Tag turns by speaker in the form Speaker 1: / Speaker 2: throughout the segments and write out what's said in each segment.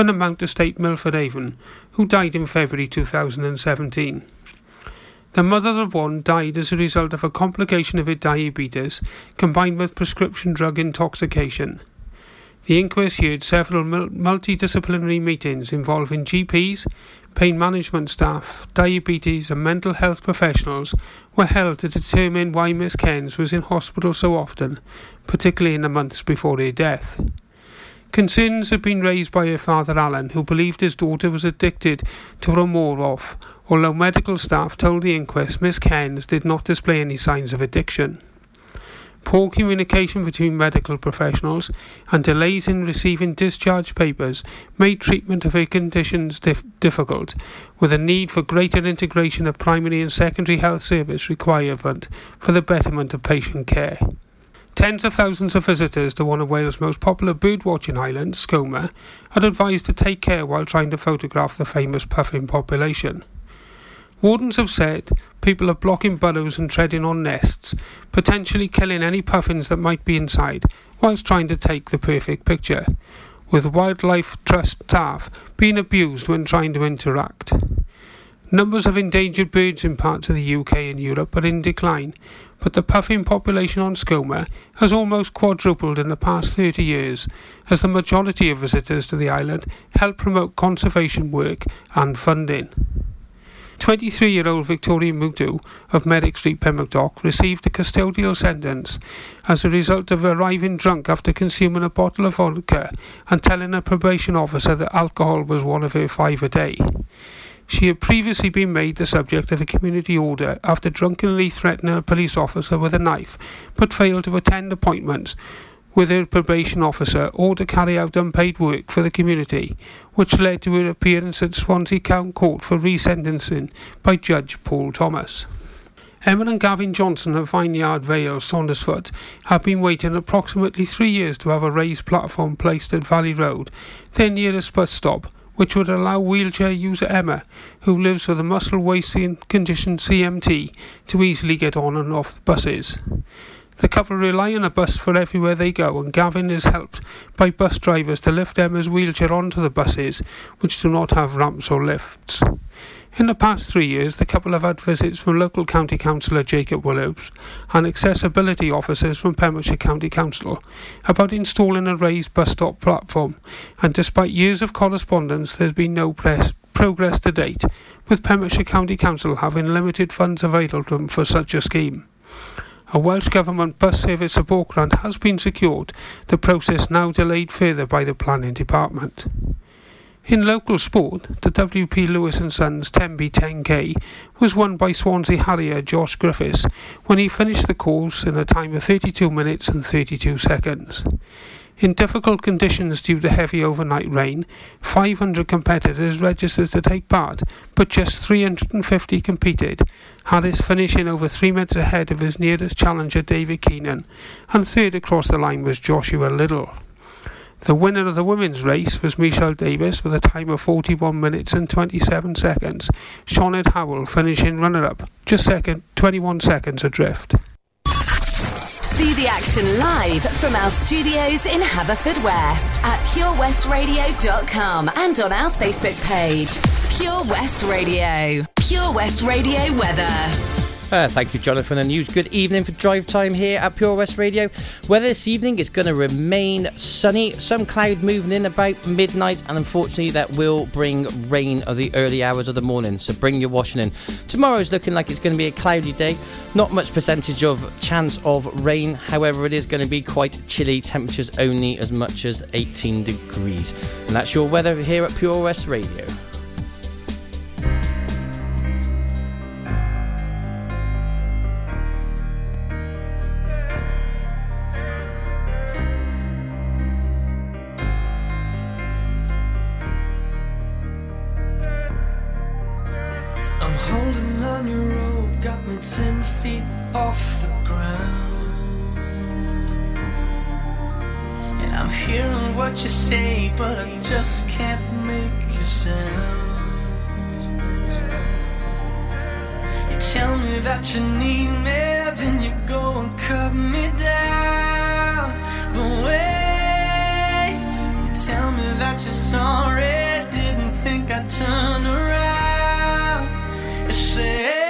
Speaker 1: and the Mount Estate Milford Haven, who died in February 2017. The mother of one died as a result of a complication of her diabetes combined with prescription drug intoxication. The inquest heard several multidisciplinary meetings involving GPs, pain management staff, diabetes, and mental health professionals were held to determine why Miss Cairns was in hospital so often, particularly in the months before her death. Concerns had been raised by her father Alan, who believed his daughter was addicted to Oramorph, although medical staff told the inquest Miss Cairns did not display any signs of addiction. Poor communication between medical professionals and delays in receiving discharge papers made treatment of her conditions dif- difficult, with a need for greater integration of primary and secondary health service requirement for the betterment of patient care. Tens of thousands of visitors to one of Wales' most popular birdwatching islands, Skomer, are advised to take care while trying to photograph the famous puffin population. Wardens have said people are blocking burrows and treading on nests, potentially killing any puffins that might be inside, whilst trying to take the perfect picture, with Wildlife Trust staff being abused when trying to interact. Numbers of endangered birds in parts of the UK and Europe are in decline, but the puffin population on Skomer has almost quadrupled in the past 30 years, as the majority of visitors to the island help promote conservation work and funding. 23 year old Victoria Mutu of Meyrick Street, Pembroke Dock, received a custodial sentence as a result of arriving drunk after consuming a bottle of vodka and telling a probation officer that alcohol was one of her five a day. She had previously been made the subject of a community order after drunkenly threatening a police officer with a knife, but failed to attend appointments with her probation officer or to carry out unpaid work for the community, which led to her appearance at Swansea Crown Court for resentencing by Judge Paul Thomas. Emma and Gavin Johnson of Vineyard Vale, Saundersfoot, have been waiting approximately three years to have a raised platform placed at Valley Road, their nearest bus stop, which would allow wheelchair user Emma, who lives with a muscle wasting condition CMT, to easily get on and off buses. The couple rely on a bus for everywhere they go, and Gavin is helped by bus drivers to lift Emma's wheelchair onto the buses, which do not have ramps or lifts. In the past three years, the couple have had visits from local county councillor Jacob Willows and accessibility officers from Pembrokeshire County Council about installing a raised bus stop platform, and despite years of correspondence, there's been no press progress to date, with Pembrokeshire County Council having limited funds available for such a scheme. A Welsh Government bus service support grant has been secured, the process now delayed further by the Planning Department. In local sport, the WP Lewis & Sons Tenby 10K was won by Swansea Harrier Josh Griffiths when he finished the course in a time of 32 minutes and 32 seconds. In difficult conditions due to heavy overnight rain, 500 competitors registered to take part, but just 350 competed. Harris finishing over three minutes ahead of his nearest challenger David Keenan, and third across the line was Joshua Little. The winner of the women's race was Michelle Davis with a time of 41 minutes and 27 seconds. Sioned Howell finishing runner up, just second, 21 seconds adrift.
Speaker 2: See the action live from our studios in Haverfordwest at purewestradio.com and on our Facebook page. Pure West Radio. Pure West Radio weather.
Speaker 3: Uh, thank you, Jonathan and news. Good evening for drive time here at Pure West Radio. Weather this evening is going to remain sunny, some cloud moving in about midnight, and unfortunately, that will bring rain of the early hours of the morning. So bring your washing in. Tomorrow is looking like it's going to be a cloudy day, not much percentage of chance of rain. However, it is going to be quite chilly, temperatures only as much as 18 degrees. And that's your weather here at Pure West Radio.
Speaker 4: That you need me, then you go and cut me down. But wait, you tell me that you're
Speaker 5: sorry. Didn't think I'd turn around and say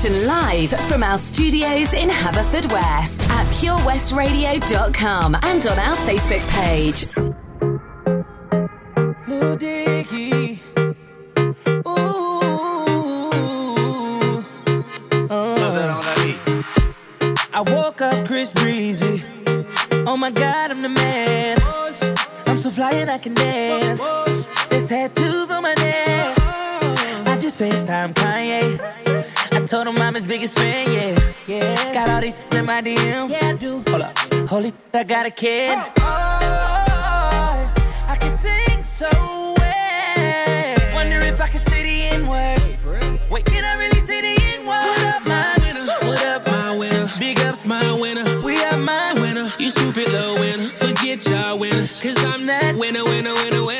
Speaker 6: action live from our studios in Haverfordwest at purewestradio.com and on our Facebook page.
Speaker 5: Lil Dicky. Ooh. Uh. I woke up Chris Breezy. Oh my god, I'm the man. I'm so fly and I can dance. There's tattoos on my neck. I just FaceTime Kanye. Told him I'm his biggest fan, yeah. yeah. Got all these in my DM. Yeah, I do. Hold up. Holy, I got a kid. Oh, oh, oh, I can sing so well. Wonder if I can say the N word. Wait, can I really say the N word? What up, my winner? What up, my winner? Big ups, my winner. We are my winner. You stupid little winner. Forget y'all winners. Cause I'm that winner, winner, winner, winner.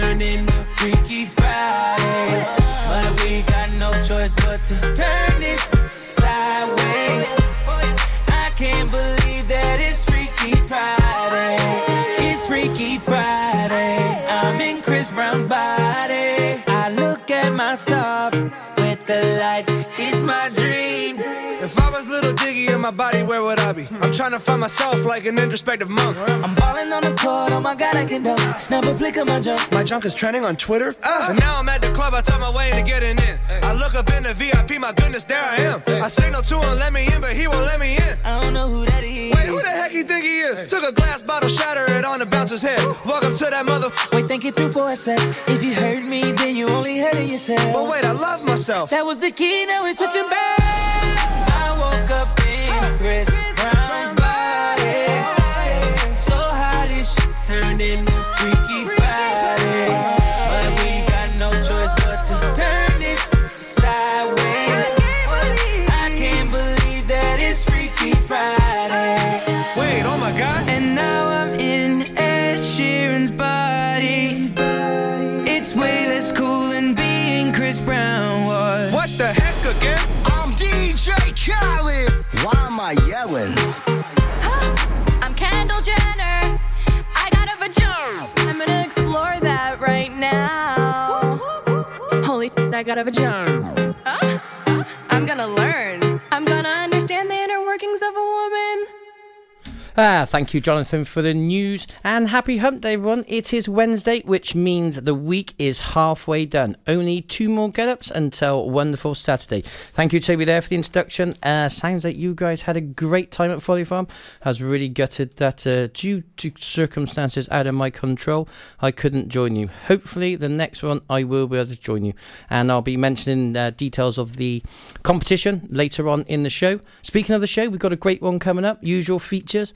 Speaker 5: Turned into Freaky Friday. But we got no choice but to turn this sideways. I can't believe that it's Freaky Friday. It's Freaky Friday. I'm in Chris Brown's body. I look at myself with the my
Speaker 7: body, where would I be? I'm trying to find myself like an introspective monk.
Speaker 4: I'm balling on the court, oh my god, I can dunk. Snap a flick of my junk.
Speaker 7: My junk is trending on Twitter. Ah. And now I'm at the club, I talk my way into getting in. I look up in the VIP, my goodness, there I am. I signal to him, let me in, but he won't let me in.
Speaker 4: I don't know who that is.
Speaker 7: Wait, who the heck you think he is? Took a glass bottle, shatter it on the bouncer's head. Walk up to that mother.
Speaker 4: Wait, think it through for a sec. If you hurt me, then you only hurting yourself.
Speaker 7: But wait, I love myself.
Speaker 4: That was the key, now it's switching back. Turned into Freaky I'm
Speaker 8: gonna explore that right now. Holy, I got a vagina. Uh, I'm gonna learn.
Speaker 3: Ah, thank you, Jonathan, for the news. And happy hump day, everyone. It is Wednesday, which means the week is halfway done. Only two more get ups until wonderful Saturday. Thank you, Toby, there for the introduction. Uh, sounds like you guys had a great time at Folly Farm. I was really gutted that, uh, due to circumstances out of my control, I couldn't join you. Hopefully, the next one I will be able to join you. And I'll be mentioning uh, details of the competition later on in the show. Speaking of the show, we've got a great one coming up. Usual features.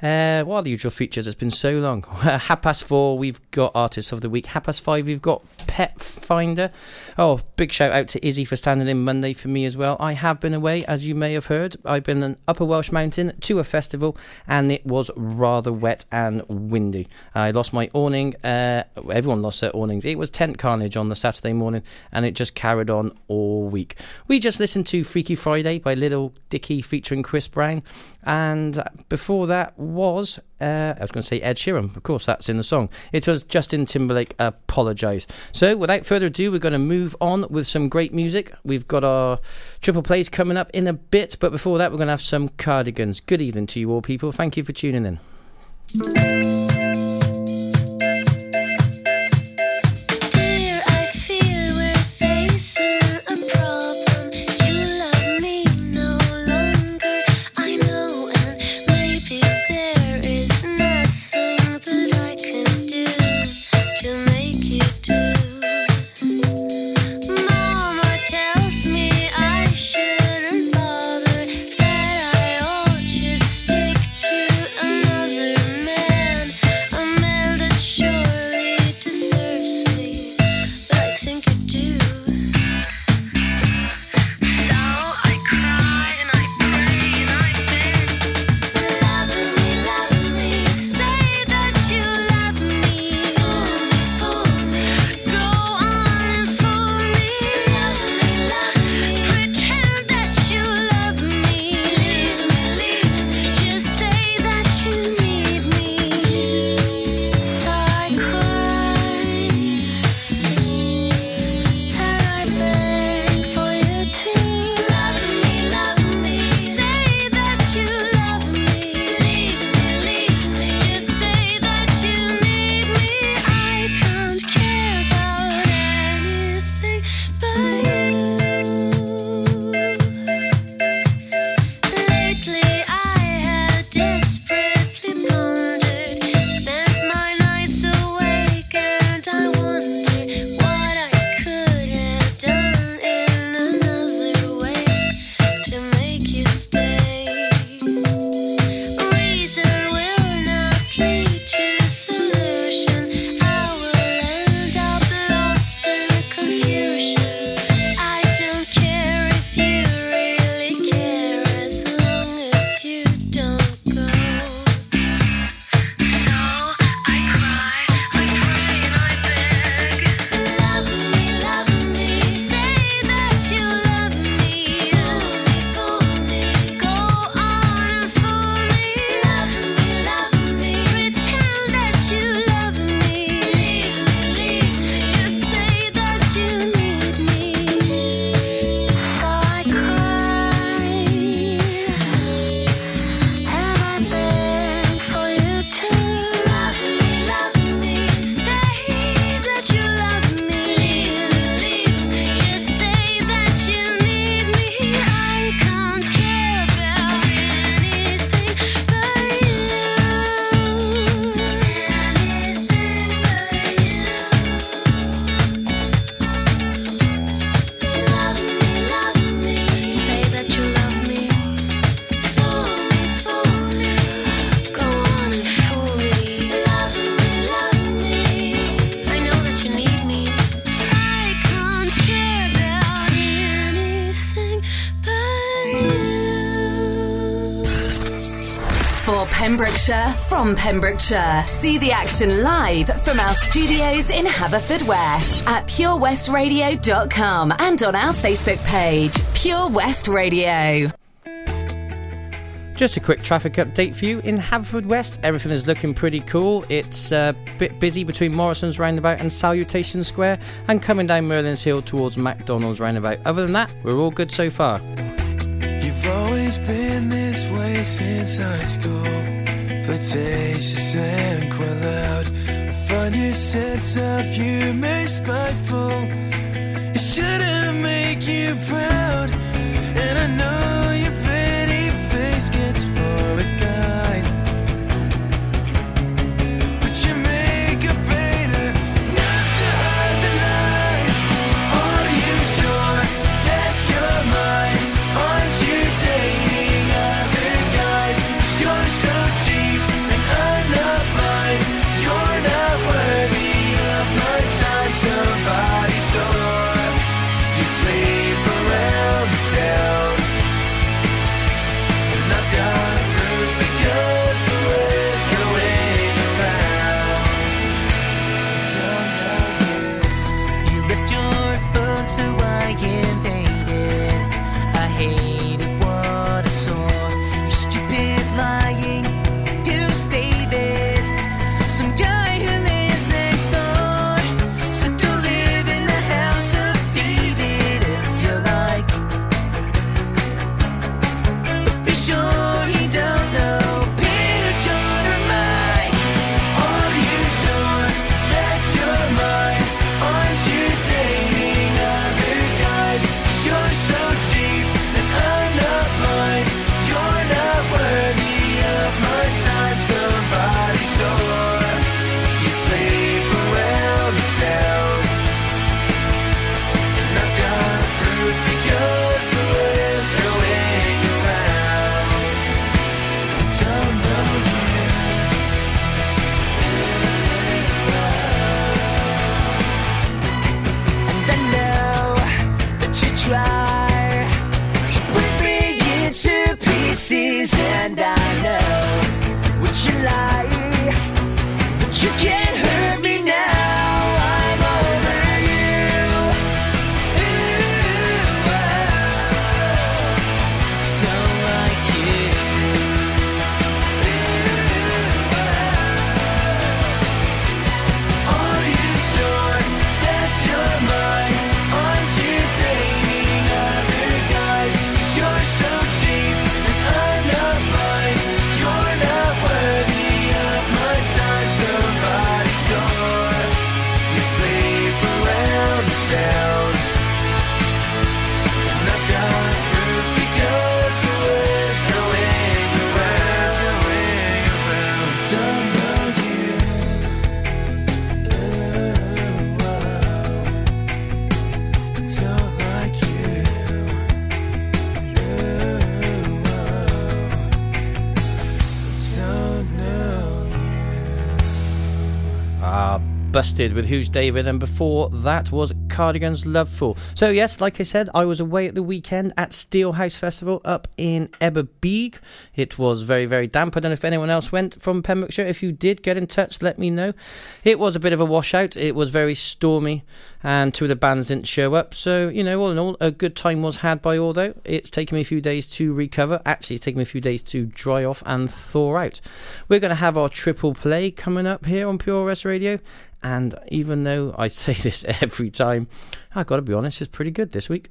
Speaker 3: Uh, what are the usual features? It's been so long. Half past four, we've got Artists of the Week. Half past five, we've got Pet Finder. Oh, big shout out to Izzy for standing in Monday for me as well. I have been away, as you may have heard. I've been in Upper Welsh Mountain to a festival, and it was rather wet and windy. I lost my awning. Uh, everyone lost their awnings. It was tent carnage on the Saturday morning, and it just carried on all week. We just listened to Freaky Friday by Little Dicky featuring Chris Brown, and before that was uh, I was going to say Ed Sheeran. Of course, that's in the song. It was Justin Timberlake. Apologise. So, without further ado, we're going to move on with some great music. We've got our triple plays coming up in a bit, but before that, we're going to have some cardigans. Good evening to you all, people. Thank you for tuning in.
Speaker 2: Pembrokeshire, from Pembrokeshire. See the action live from our studios in Haverfordwest at purewestradio.com and on our Facebook page, Pure West Radio.
Speaker 3: Just a quick traffic update for you in Haverfordwest. Everything is looking pretty cool. It's a bit busy between Morrison's roundabout and Salutation Square, and coming down Merlin's Hill towards McDonald's roundabout. Other than that, we're all good so far.
Speaker 5: You've always been this way since high school. Flirtatious and quite loud. I find your sense of humor spiteful. It shouldn't make you proud. And I know
Speaker 3: busted with Who's David, and before that was Cardigan's Love Lovefool. So, yes, like I said, I was away at the weekend at Steelhouse Festival up in Aberbeeg. It was very, very damp. I don't know if anyone else went from Pembrokeshire. If you did, get in touch, let me know. It was a bit of a washout, it was very stormy, and two of the bands didn't show up. So, you know, all in all, a good time was had by all, though. It's taken me a few days to recover. Actually, it's taken me a few days to dry off and thaw out. We're going to have our triple play coming up here on Pure West Radio. And even though I say this every time, I've got to be honest, it's pretty good this week.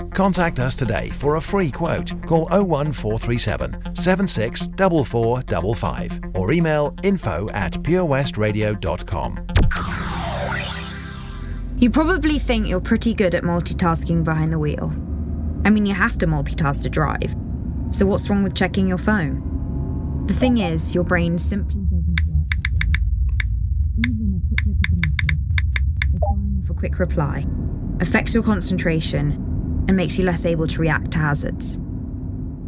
Speaker 9: Contact us today for a free quote. Call 01437 764455 or email info at purewestradio.com.
Speaker 10: You probably think you're pretty good at multitasking behind the wheel. I mean, you have to multitask to drive. So, what's wrong with checking your phone? The thing is, your brain simply doesn't work. Even a quick look at message, a for quick reply, affects your concentration and makes you less able to react to hazards.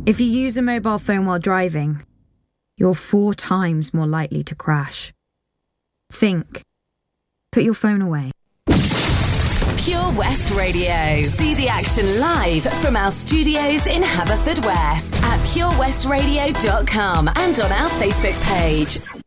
Speaker 10: If you use a mobile phone while driving, you're four times more likely to crash. Think. Put your phone away.
Speaker 2: Pure West Radio. See the action live from our studios in Haverfordwest at purewestradio.com and on our Facebook page.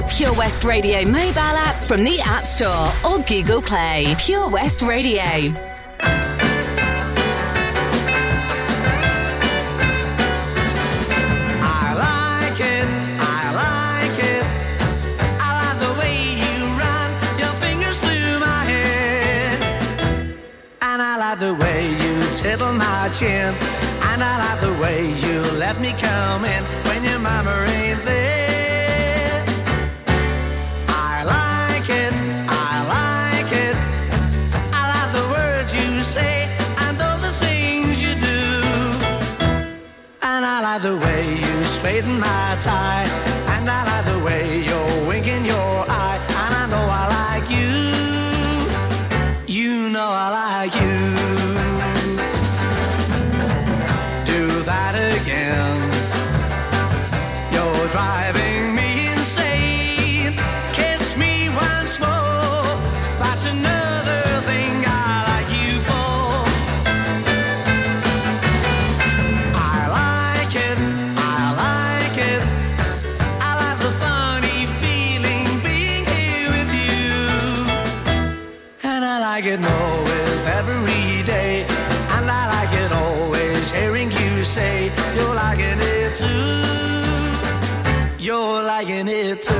Speaker 2: the Pure West Radio mobile app from the App Store or Google Play. Pure West Radio.
Speaker 5: The way you my chin, and I like the way you let me come in when your mama ain't there. Time. You're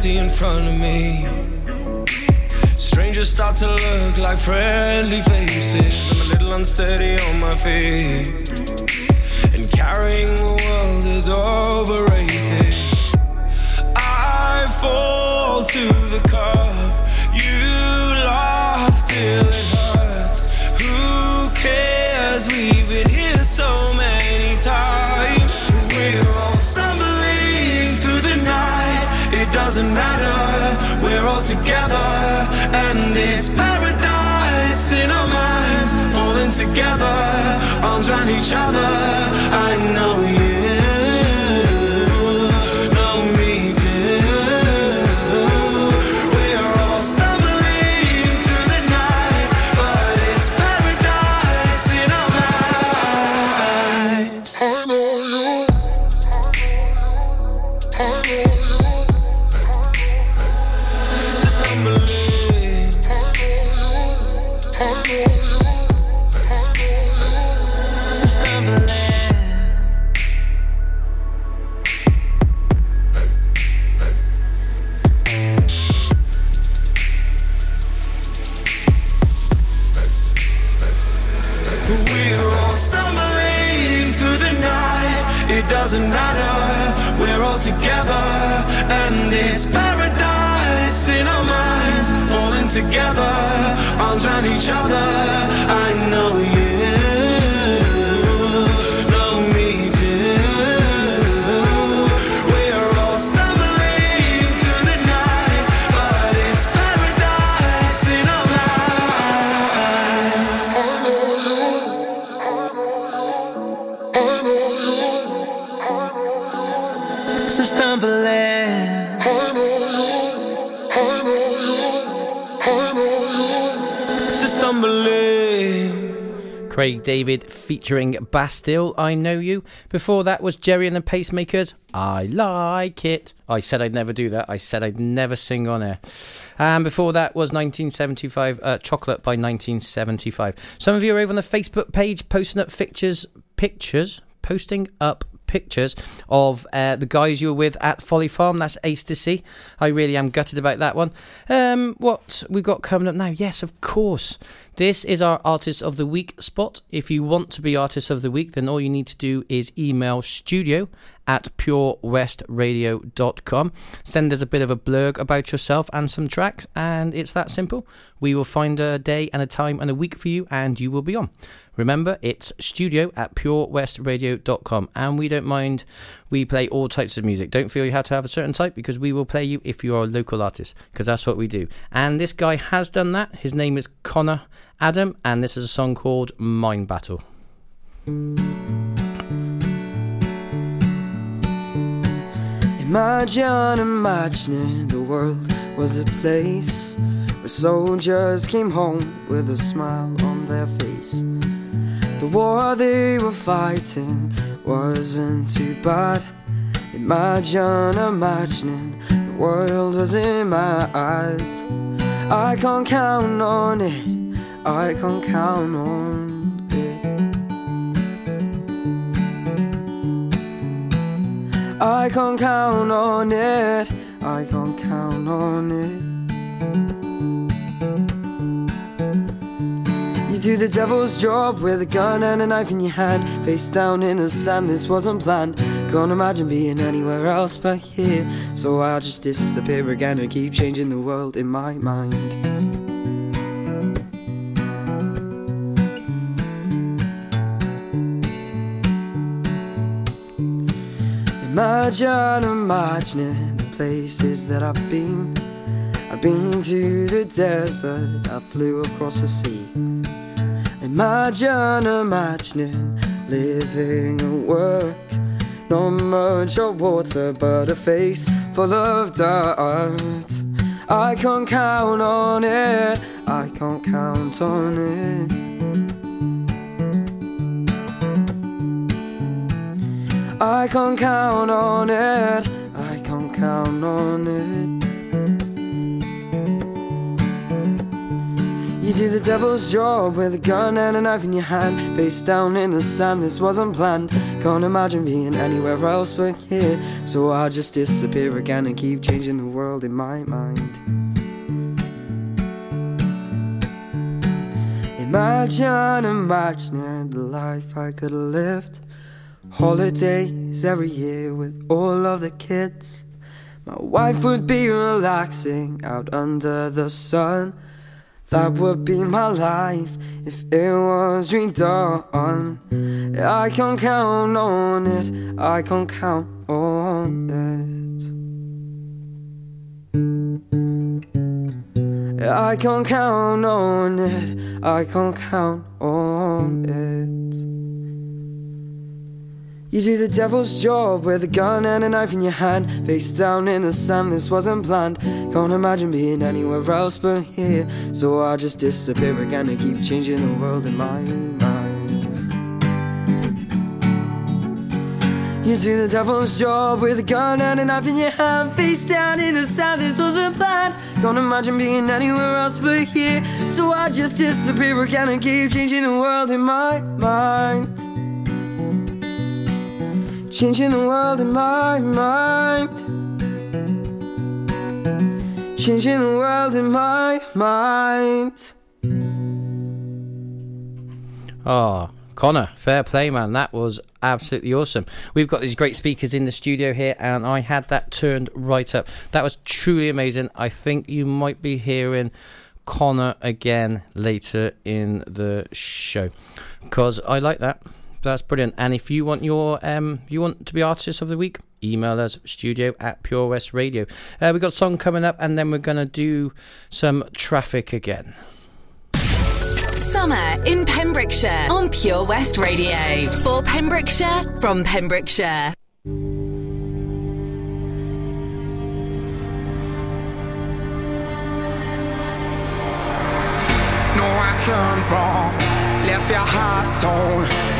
Speaker 11: See in front of me. Strangers start to look like friendly faces. I'm a little unsteady on my feet. And carrying the world is overrated. Arms around each other. I know arms around each other. I know you.
Speaker 3: Craig David featuring Bastille, I Know You. Before that was Gerry and the Pacemakers, I Like It. I said I'd never do that. I said I'd never sing on air. And before that was 1975, uh, Chocolate by 1975. Some of you are over on the Facebook page posting up pictures, pictures, posting up pictures of uh, the guys you were with at Folly Farm. That's ace to see. I really am gutted about that one. Um, what we've got coming up now? Yes, of course. This is our Artist of the Week spot. If you want to be Artist of the Week, then all you need to do is email studio at purewestradio.com. Send us a bit of a blurb about yourself and some tracks, and it's that simple. We will find a day and a time and a week for you, and you will be on. Remember, it's studio at purewestradio.com, and we don't mind. We play all types of music. Don't feel you have to have a certain type because we will play you if you're a local artist, because that's what we do. And this guy has done that. His name is Connor Adam, and this is a song called Mind Battle.
Speaker 12: Imagine, imagining the world was a place where soldiers came home with a smile on their face. The war they were fighting wasn't too bad. Imagine, imagining the world was in my eyes. I can't count on it, I can't count on it. I can't count on it. I can't count on it. Do the devil's job with a gun and a knife in your hand, face down in the sand. This wasn't planned. Can't imagine being anywhere else but here. So I'll just disappear again and keep changing the world in my mind. Imagine, imagining the places that I've been. I've been to the desert, I flew across the sea. Imagine, imagining living and work. Not much of water, but a face full of dirt. I can't count on it, I can't count on it. I can't count on it. I can't count on it. You did the devil's job with a gun and a knife in your hand, face down in the sand. This wasn't planned. Can't imagine being anywhere else but here. So I'll just disappear again and keep changing the world in my mind. Imagine, imagine the life I could have lived. Holidays every year with all of the kids. My wife would be relaxing out under the sun. That would be my life if it was redone. I can't count on it, I can't count on it. I can't count on it, I can't count on it. You do the devil's job with a gun and a knife in your hand, face down in the sand. This wasn't planned. Can't imagine being anywhere else but here. So I'll just disappear again and keep changing the world in my mind. You do the devil's job with a gun and a knife in your hand, face down in the sand. This wasn't planned. Can't imagine being anywhere else but here. So I just disappear again and keep changing the world in my mind. Changing the world in my mind. Changing the world in my mind.
Speaker 3: Oh, Connor, fair play, man. That was absolutely awesome. We've got these great speakers in the studio here, and I had that turned right up. That was truly amazing. I think you might be hearing Connor again later in the show because I like that. That's brilliant. And if you want your um, you want to be artist of the week, email us studio at Pure West Radio. Uh, we've got a song coming up, and then we're gonna do some traffic again.
Speaker 2: Summer in Pembrokeshire on Pure West Radio. For Pembrokeshire, from Pembrokeshire.
Speaker 13: No, I done wrong. Left your heart torn.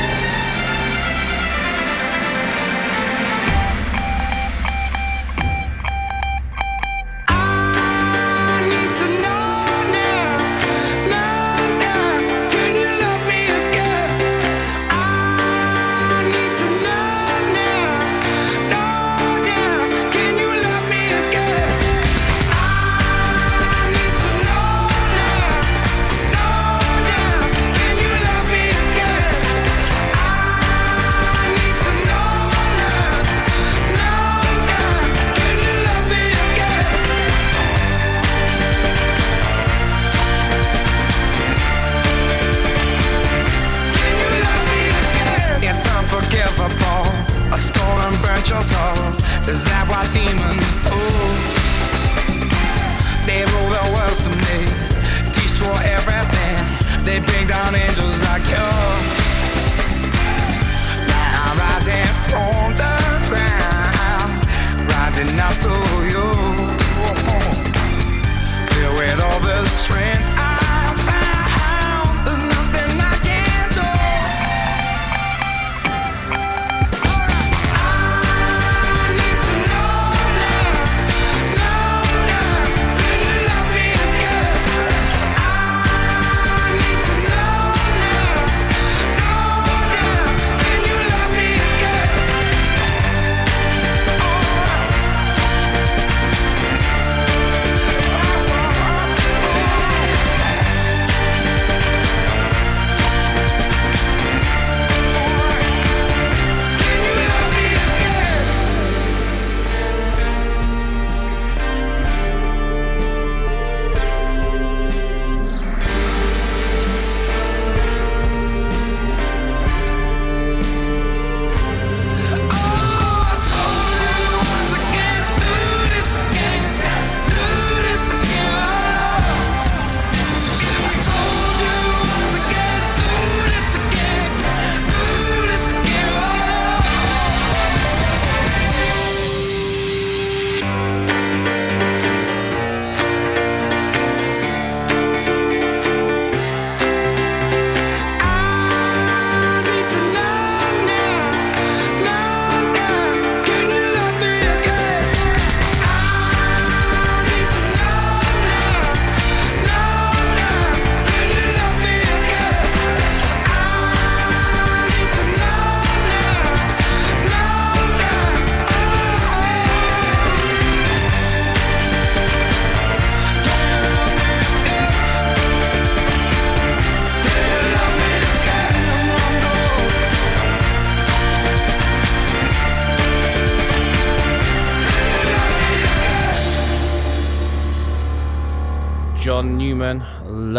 Speaker 5: Bring down angels like you. Now I'm rising from the ground, rising up to you. Filled with all the strength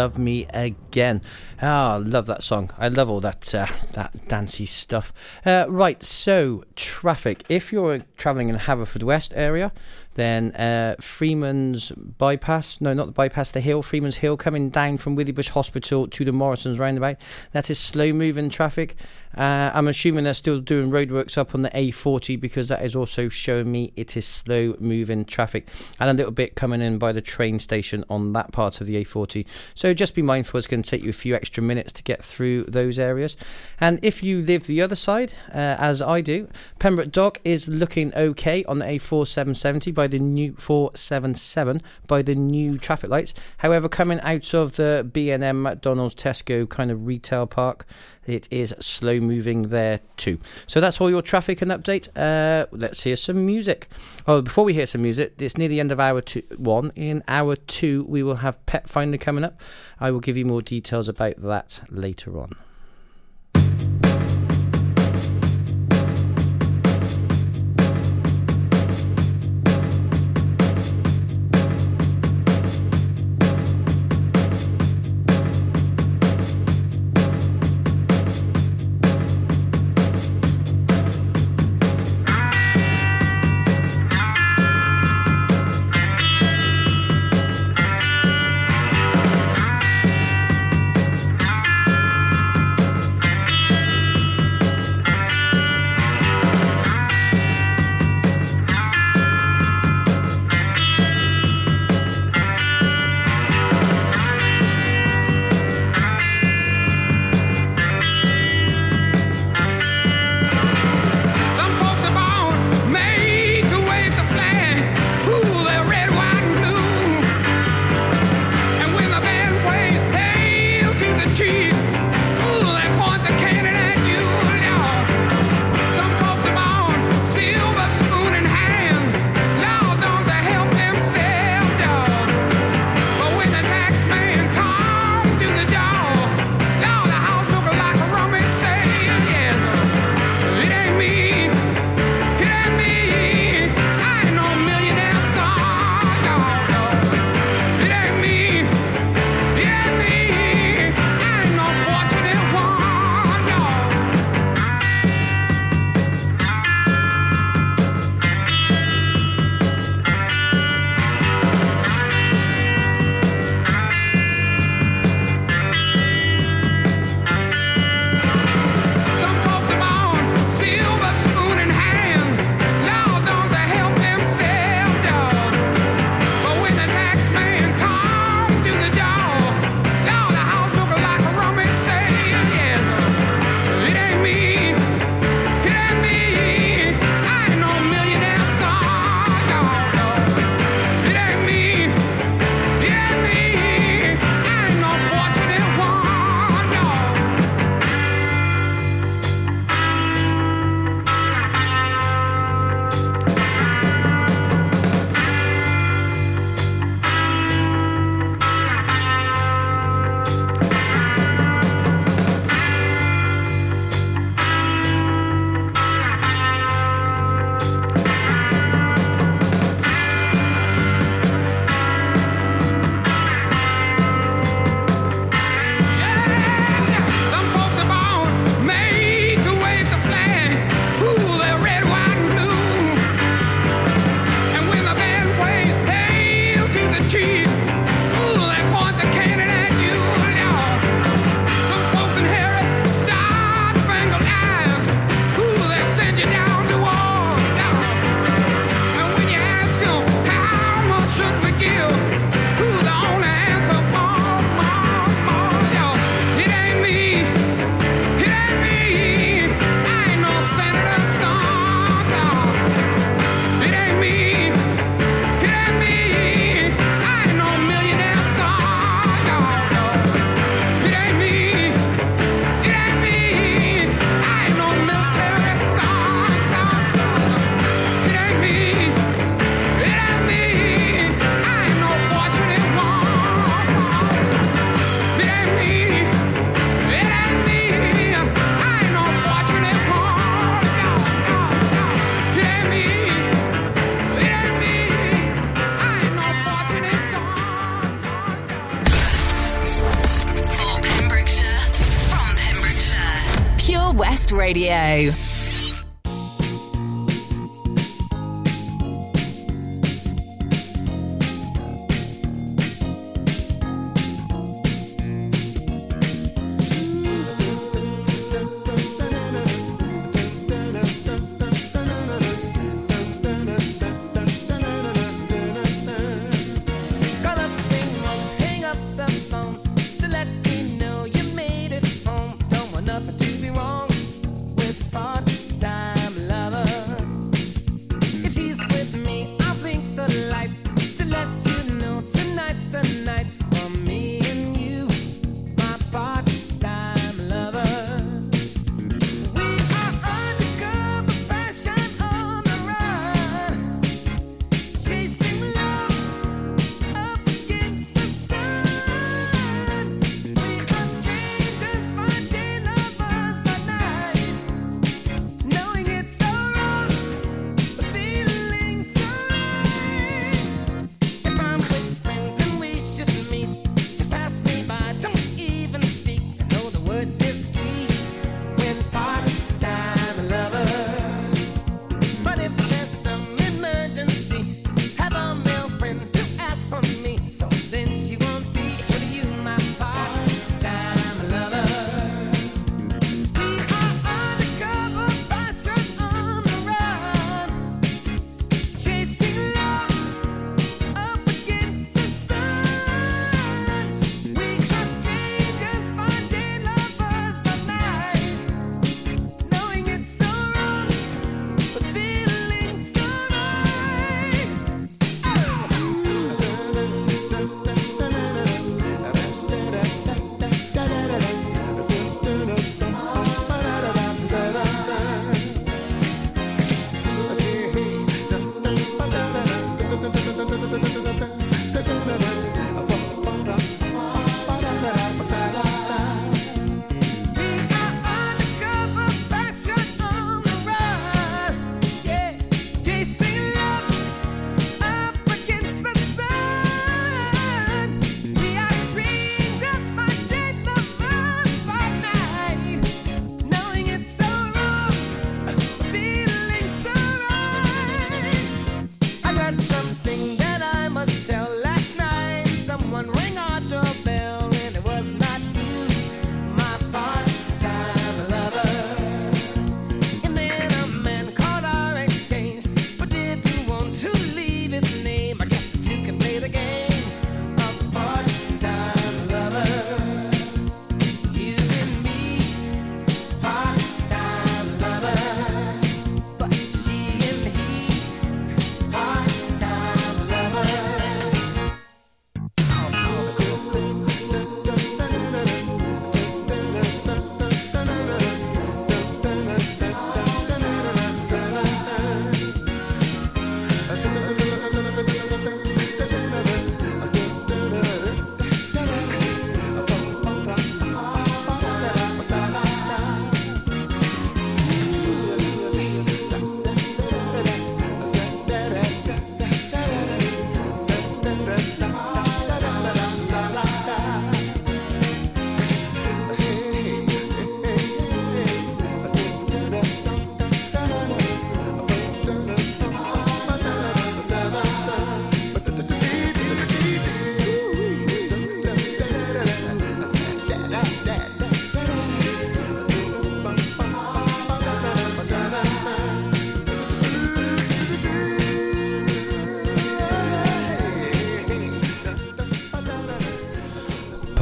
Speaker 3: "Love Me Again." Ah, love that song. I love all that uh, that dancey stuff. Uh, right, so traffic. If you're travelling in Haverfordwest area, then uh, Freeman's bypass. No, not the bypass. The hill. Freeman's Hill coming down from Withybush Hospital to the Morrison's roundabout. That is slow moving traffic. Uh, I'm assuming they're still doing roadworks up on the A40 because that is also showing me it is slow moving traffic and a little bit coming in by the train station on that part of the A40. So just be mindful it's going to take you a few extra minutes to get through those areas. And if you live the other side, uh, as I do, Pembroke Dock is looking okay on the A4770 by the new 477 by the new traffic lights. However, coming out of the B&M McDonald's Tesco kind of retail park, it is slow moving there too. So that's all your traffic and update. Uh, let's hear some music. Oh, before we hear some music, it's near the end of hour two, one. In hour two, we will have Pet Finder coming up. I will give you more details about that later on.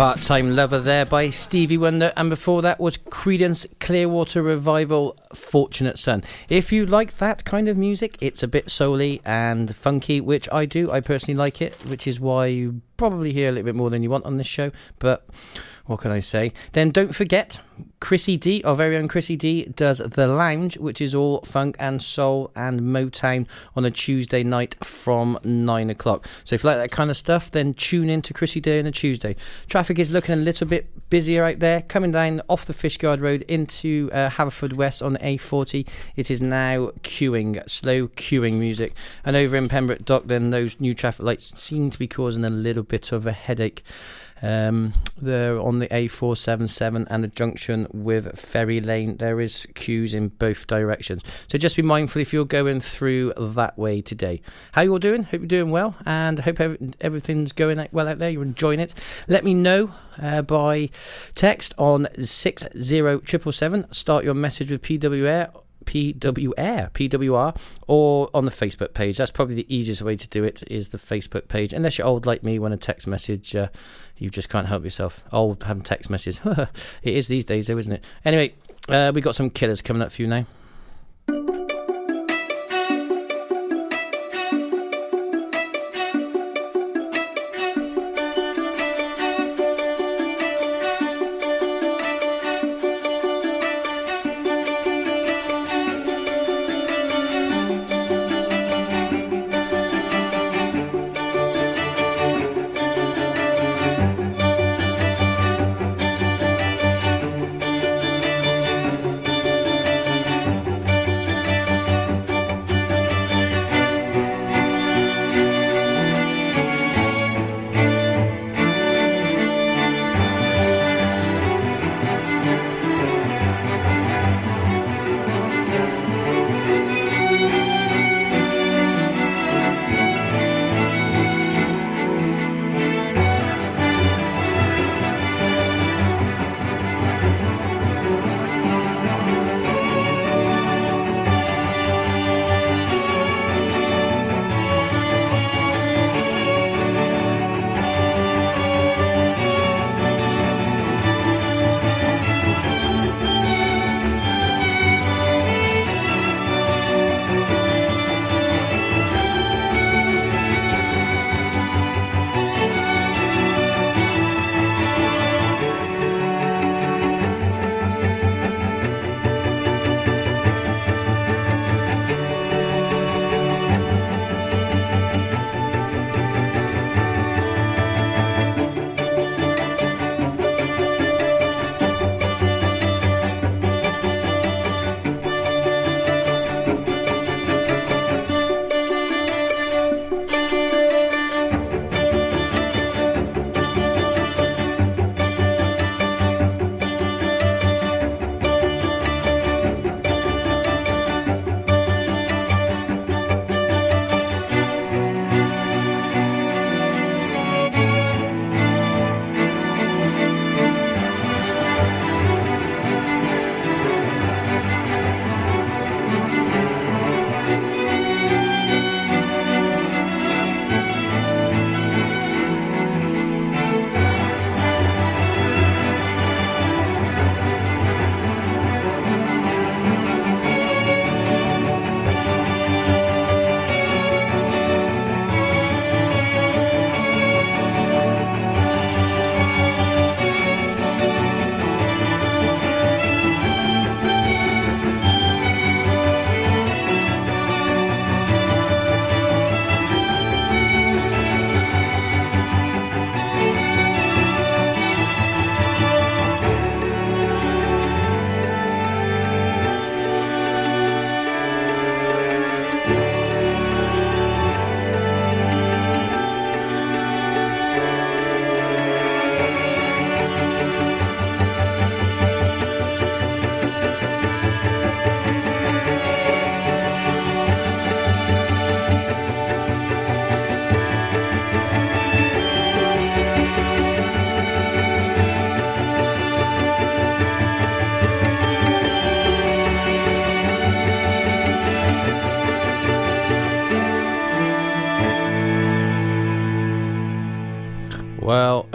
Speaker 3: Part Time Lover there by Stevie Wonder, and before that was Creedence Clearwater Revival Fortunate Son. If you like that kind of music, it's a bit souly and funky, which I do. I personally like it, which is why you probably hear a little bit more than you want on this show, but what can I say? Then don't forget, Chrissy D, our very own Chrissy D, does The Lounge, which is all funk and soul and Motown on a Tuesday night from 9 o'clock. So if you like that kind of stuff, then tune in to Chrissy D on a Tuesday. Traffic is looking a little bit busier out there, coming down off the Fishguard Road into uh, Haverfordwest on the A40. It is now queuing, slow queuing music. And over in Pembroke Dock, then those new traffic lights seem to be causing a little bit of a headache. Um, they're on the A477 and the junction with Ferry Lane. There is queues in both directions. So just be mindful if you're going through that way today. How you all doing? Hope you're doing well and hope everything's going well out there. You're enjoying it. Let me know uh, by text on 60777. Start your message with PWR. PWR, PWR, or on the Facebook page. That's probably the easiest way to do it. Is the Facebook page. Unless you're old like me, when a text message, uh, you just can't help yourself. Old having text messages. it is these days, though, isn't it? Anyway, uh, we got some killers coming up for you now.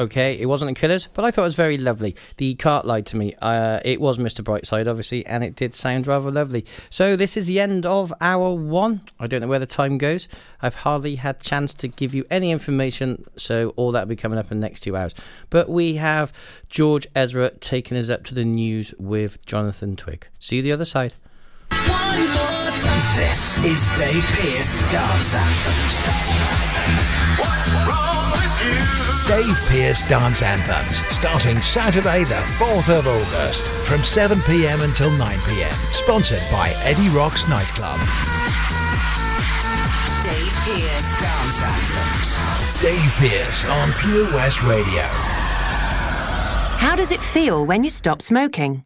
Speaker 3: Okay, it wasn't a Killers, but I thought it was very lovely. The cart lied to me. Uh, it was Mr. Brightside, obviously, and it did sound rather lovely. So this is the end of hour one. I don't know where the time goes. I've hardly had chance to give you any information, so all that will be coming up in the next two hours. But we have George Ezra taking us up to the news with Jonathan Twig. See you the other side.
Speaker 14: This is Dave Dance Anthems.
Speaker 9: Dave Pearce Dance Anthems, starting Saturday the 4th of August from 7pm until 9pm. Sponsored by Eddie Rock's Nightclub.
Speaker 2: Dave Pearce.
Speaker 14: Dance Anthems.
Speaker 9: Dave Pearce on Pure West Radio.
Speaker 15: How does it feel when you stop smoking?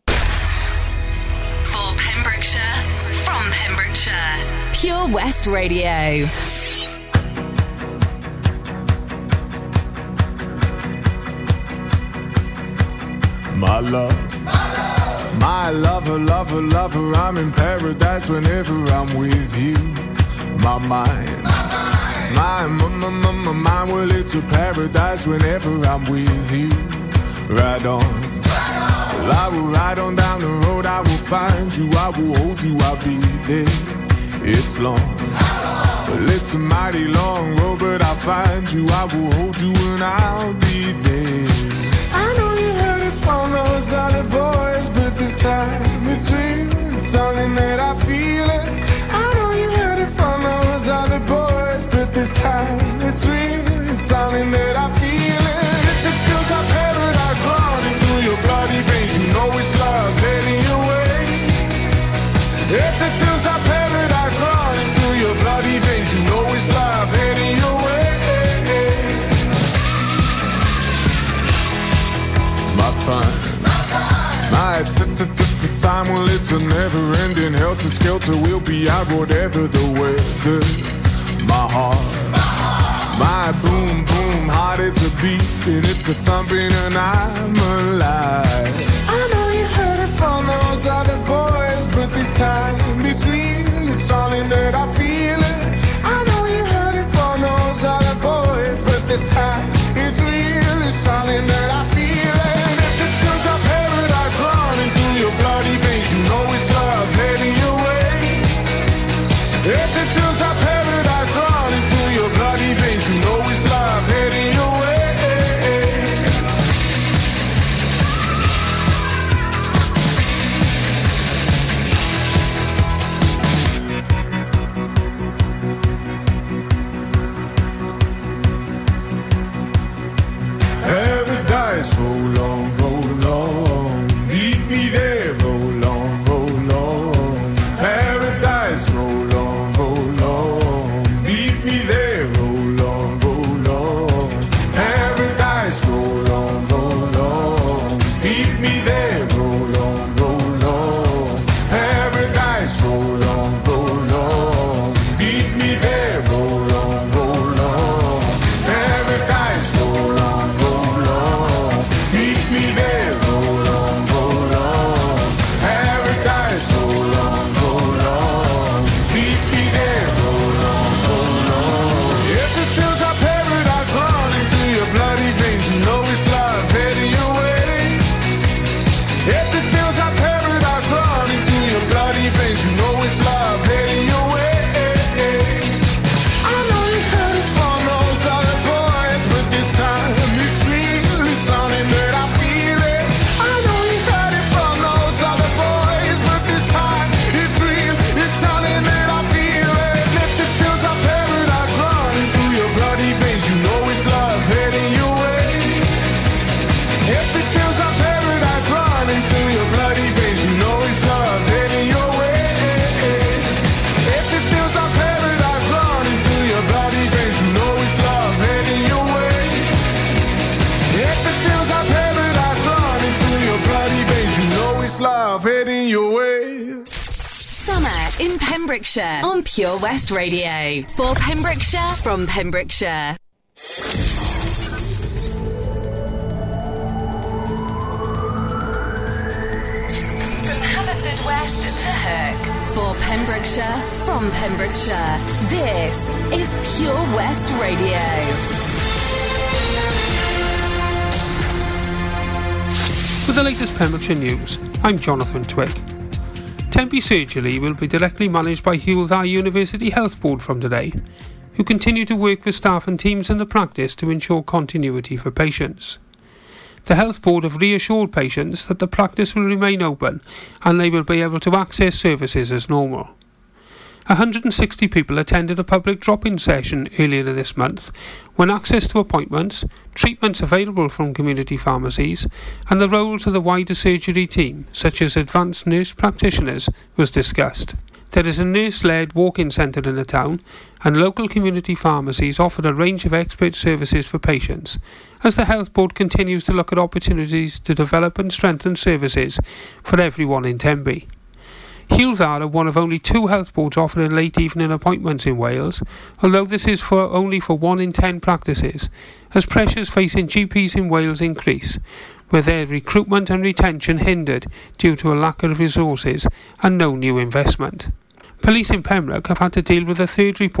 Speaker 2: Pure West Radio.
Speaker 16: My love. My lover, lover, lover, I'm in paradise whenever I'm with you. My mind. My, my, my, my, my mind, well, it's a paradise whenever I'm with you. Ride on. Well, I will ride on down the road, I will find you, I will hold you, I'll be there. It's long. Well, it's a mighty long road, but I'll find you, I will hold you, and I'll be there. I know you heard it from those other boys, but this time real. It's something that I feel it. I know you heard it from those other boys, but this time real. It's something that I feel time. My t- t- t- t- time, well, it's a never ending helter skelter. We'll be out whatever the weather. My heart. My boom, boom, heart, it's a beat and it's a thumping, and I'm alive. I know you heard it from those other boys, but this time real. It's something that I feel
Speaker 2: Pembrokeshire on Pure West Radio. For Pembrokeshire, from Pembrokeshire. From Haverfordwest to Herc. For Pembrokeshire, from Pembrokeshire. This is Pure West Radio.
Speaker 1: With the latest Pembrokeshire news, I'm Jonathan Twig. Tenby Surgery will be directly managed by Hywel Dda University Health Board from today, who continue to work with staff and teams in the practice to ensure continuity for patients. The Health Board have reassured patients that the practice will remain open and they will be able to access services as normal. 160 people attended a public drop-in session earlier this month when access to appointments, treatments available from community pharmacies and the roles of the wider surgery team, such as advanced nurse practitioners, was discussed. There is a nurse-led walk-in centre in the town and local community pharmacies offer a range of expert services for patients as the Health Board continues to look at opportunities to develop and strengthen services for everyone in Tenby. Hywel Dda one of only two health boards offering late evening appointments in Wales, although this is for only for one in ten practices, as pressures facing GPs in Wales increase, with their recruitment and retention hindered due to a lack of resources and no new investment. Police in Pembroke have had to deal with a third report